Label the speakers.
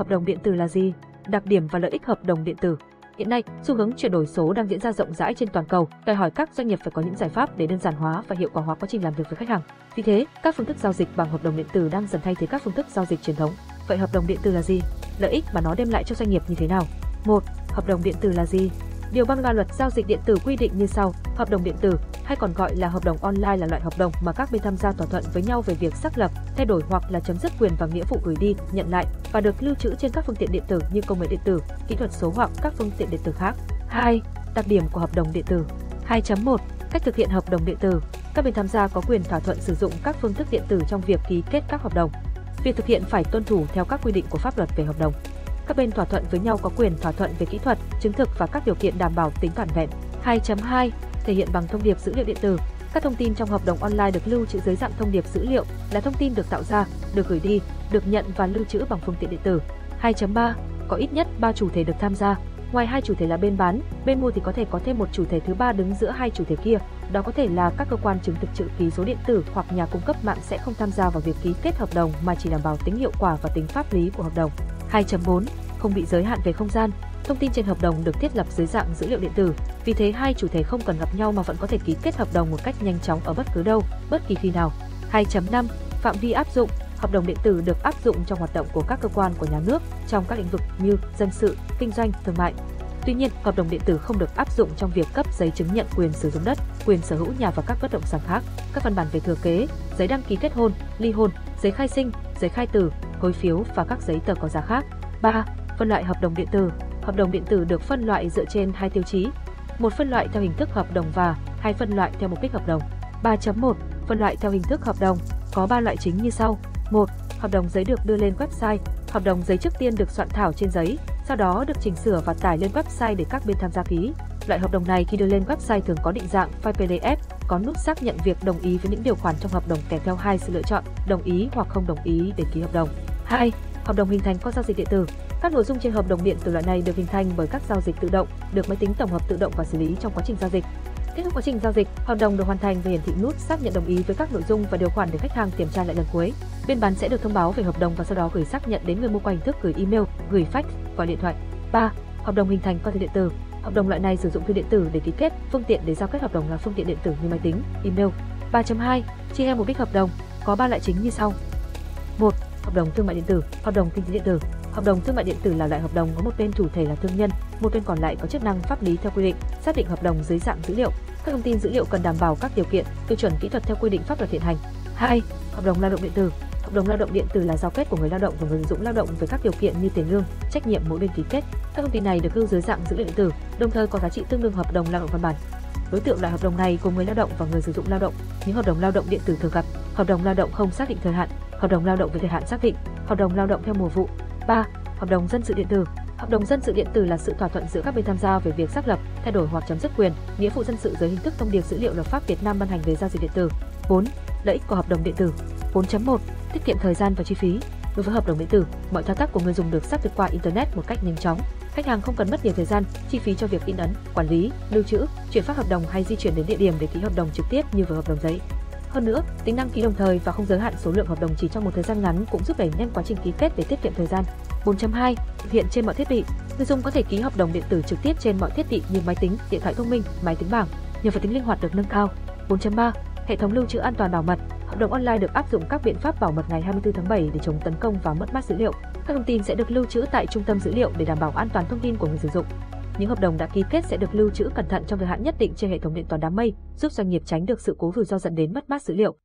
Speaker 1: Hợp đồng điện tử là gì? Đặc điểm và lợi ích hợp đồng điện tử. Hiện nay, xu hướng chuyển đổi số đang diễn ra rộng rãi trên toàn cầu, đòi hỏi các doanh nghiệp phải có những giải pháp để đơn giản hóa và hiệu quả hóa quá trình làm việc với khách hàng. Vì thế, các phương thức giao dịch bằng hợp đồng điện tử đang dần thay thế các phương thức giao dịch truyền thống. Vậy hợp đồng điện tử là gì? Lợi ích mà nó đem lại cho doanh nghiệp như thế nào? 1. Hợp đồng điện tử là gì? Điều 33 luật giao dịch điện tử quy định như sau: Hợp đồng điện tử hay còn gọi là hợp đồng online là loại hợp đồng mà các bên tham gia thỏa thuận với nhau về việc xác lập, thay đổi hoặc là chấm dứt quyền và nghĩa vụ gửi đi, nhận lại và được lưu trữ trên các phương tiện điện tử như công nghệ điện tử, kỹ thuật số hoặc các phương tiện điện tử khác. 2. Đặc điểm của hợp đồng điện tử. 2.1. Cách thực hiện hợp đồng điện tử. Các bên tham gia có quyền thỏa thuận sử dụng các phương thức điện tử trong việc ký kết các hợp đồng. Việc thực hiện phải tuân thủ theo các quy định của pháp luật về hợp đồng. Các bên thỏa thuận với nhau có quyền thỏa thuận về kỹ thuật, chứng thực và các điều kiện đảm bảo tính toàn vẹn. 2.2 thể hiện bằng thông điệp dữ liệu điện tử. Các thông tin trong hợp đồng online được lưu trữ dưới dạng thông điệp dữ liệu là thông tin được tạo ra, được gửi đi, được nhận và lưu trữ bằng phương tiện điện tử. 2.3 có ít nhất 3 chủ thể được tham gia. Ngoài hai chủ thể là bên bán, bên mua thì có thể có thêm một chủ thể thứ ba đứng giữa hai chủ thể kia. Đó có thể là các cơ quan chứng thực chữ ký số điện tử hoặc nhà cung cấp mạng sẽ không tham gia vào việc ký kết hợp đồng mà chỉ đảm bảo tính hiệu quả và tính pháp lý của hợp đồng. 2.4 không bị giới hạn về không gian, thông tin trên hợp đồng được thiết lập dưới dạng dữ liệu điện tử, vì thế hai chủ thể không cần gặp nhau mà vẫn có thể ký kết hợp đồng một cách nhanh chóng ở bất cứ đâu, bất kỳ khi nào. 2.5 Phạm vi áp dụng Hợp đồng điện tử được áp dụng trong hoạt động của các cơ quan của nhà nước trong các lĩnh vực như dân sự, kinh doanh, thương mại. Tuy nhiên, hợp đồng điện tử không được áp dụng trong việc cấp giấy chứng nhận quyền sử dụng đất, quyền sở hữu nhà và các bất động sản khác, các văn bản về thừa kế, giấy đăng ký kết hôn, ly hôn, giấy khai sinh, giấy khai tử, hối phiếu và các giấy tờ có giá khác. 3. Phân loại hợp đồng điện tử Hợp đồng điện tử được phân loại dựa trên hai tiêu chí. Một phân loại theo hình thức hợp đồng và hai phân loại theo mục đích hợp đồng. 3.1 Phân loại theo hình thức hợp đồng có 3 loại chính như sau. 1. Hợp đồng giấy được đưa lên website. Hợp đồng giấy trước tiên được soạn thảo trên giấy, sau đó được chỉnh sửa và tải lên website để các bên tham gia ký. Loại hợp đồng này khi đưa lên website thường có định dạng file PDF, có nút xác nhận việc đồng ý với những điều khoản trong hợp đồng kèm theo hai sự lựa chọn, đồng ý hoặc không đồng ý để ký hợp đồng. 2. Hợp đồng hình thành qua giao dịch điện tử. Các nội dung trên hợp đồng điện tử loại này được hình thành bởi các giao dịch tự động, được máy tính tổng hợp tự động và xử lý trong quá trình giao dịch. Kết thúc quá trình giao dịch, hợp đồng được hoàn thành và hiển thị nút xác nhận đồng ý với các nội dung và điều khoản để khách hàng kiểm tra lại lần cuối. Bên bán sẽ được thông báo về hợp đồng và sau đó gửi xác nhận đến người mua qua hình thức gửi email, gửi fax, gọi điện thoại. 3. Hợp đồng hình thành qua thư điện tử. Hợp đồng loại này sử dụng thư điện tử để ký kết, phương tiện để giao kết hợp đồng là phương tiện điện tử như máy tính, email. 3.2. Chia theo mục đích hợp đồng, có 3 loại chính như sau. 1 hợp đồng thương mại điện tử, hợp đồng kinh tế điện tử. Hợp đồng thương mại điện tử là loại hợp đồng có một bên chủ thể là thương nhân, một bên còn lại có chức năng pháp lý theo quy định, xác định hợp đồng dưới dạng dữ liệu. Các thông tin dữ liệu cần đảm bảo các điều kiện, tiêu chuẩn kỹ thuật theo quy định pháp luật hiện hành. 2. Hợp đồng lao động điện tử. Hợp đồng lao động điện tử là giao kết của người lao động và người sử dụng lao động về các điều kiện như tiền lương, trách nhiệm mỗi bên ký kết. Các thông tin này được lưu dưới dạng dữ liệu điện tử, đồng thời có giá trị tương đương hợp đồng lao động văn bản. Đối tượng loại hợp đồng này gồm người lao động và người sử dụng lao động. Những hợp đồng lao động điện tử thường gặp, hợp đồng lao động không xác định thời hạn, hợp đồng lao động với thời hạn xác định, hợp đồng lao động theo mùa vụ. 3. Hợp đồng dân sự điện tử. Hợp đồng dân sự điện tử là sự thỏa thuận giữa các bên tham gia về việc xác lập, thay đổi hoặc chấm dứt quyền, nghĩa vụ dân sự dưới hình thức thông điệp dữ liệu luật pháp Việt Nam ban hành về giao dịch điện tử. 4. Lợi ích của hợp đồng điện tử. 4.1. Tiết kiệm thời gian và chi phí. Đối với hợp đồng điện tử, mọi thao tác của người dùng được xác thực qua internet một cách nhanh chóng. Khách hàng không cần mất nhiều thời gian, chi phí cho việc in ấn, quản lý, lưu trữ, chuyển phát hợp đồng hay di chuyển đến địa điểm để ký hợp đồng trực tiếp như với hợp đồng giấy. Hơn nữa, tính năng ký đồng thời và không giới hạn số lượng hợp đồng chỉ trong một thời gian ngắn cũng giúp đẩy nhanh quá trình ký kết để tiết kiệm thời gian. 4.2 Thực hiện trên mọi thiết bị. Người dùng có thể ký hợp đồng điện tử trực tiếp trên mọi thiết bị như máy tính, điện thoại thông minh, máy tính bảng, nhờ vào tính linh hoạt được nâng cao. 4.3 Hệ thống lưu trữ an toàn bảo mật. Hợp đồng online được áp dụng các biện pháp bảo mật ngày 24 tháng 7 để chống tấn công và mất mát dữ liệu. Các thông tin sẽ được lưu trữ tại trung tâm dữ liệu để đảm bảo an toàn thông tin của người sử dụng. Những hợp đồng đã ký kết sẽ được lưu trữ cẩn thận trong thời hạn nhất định trên hệ thống điện toán đám mây, giúp doanh nghiệp tránh được sự cố rủi ro dẫn đến mất mát dữ liệu.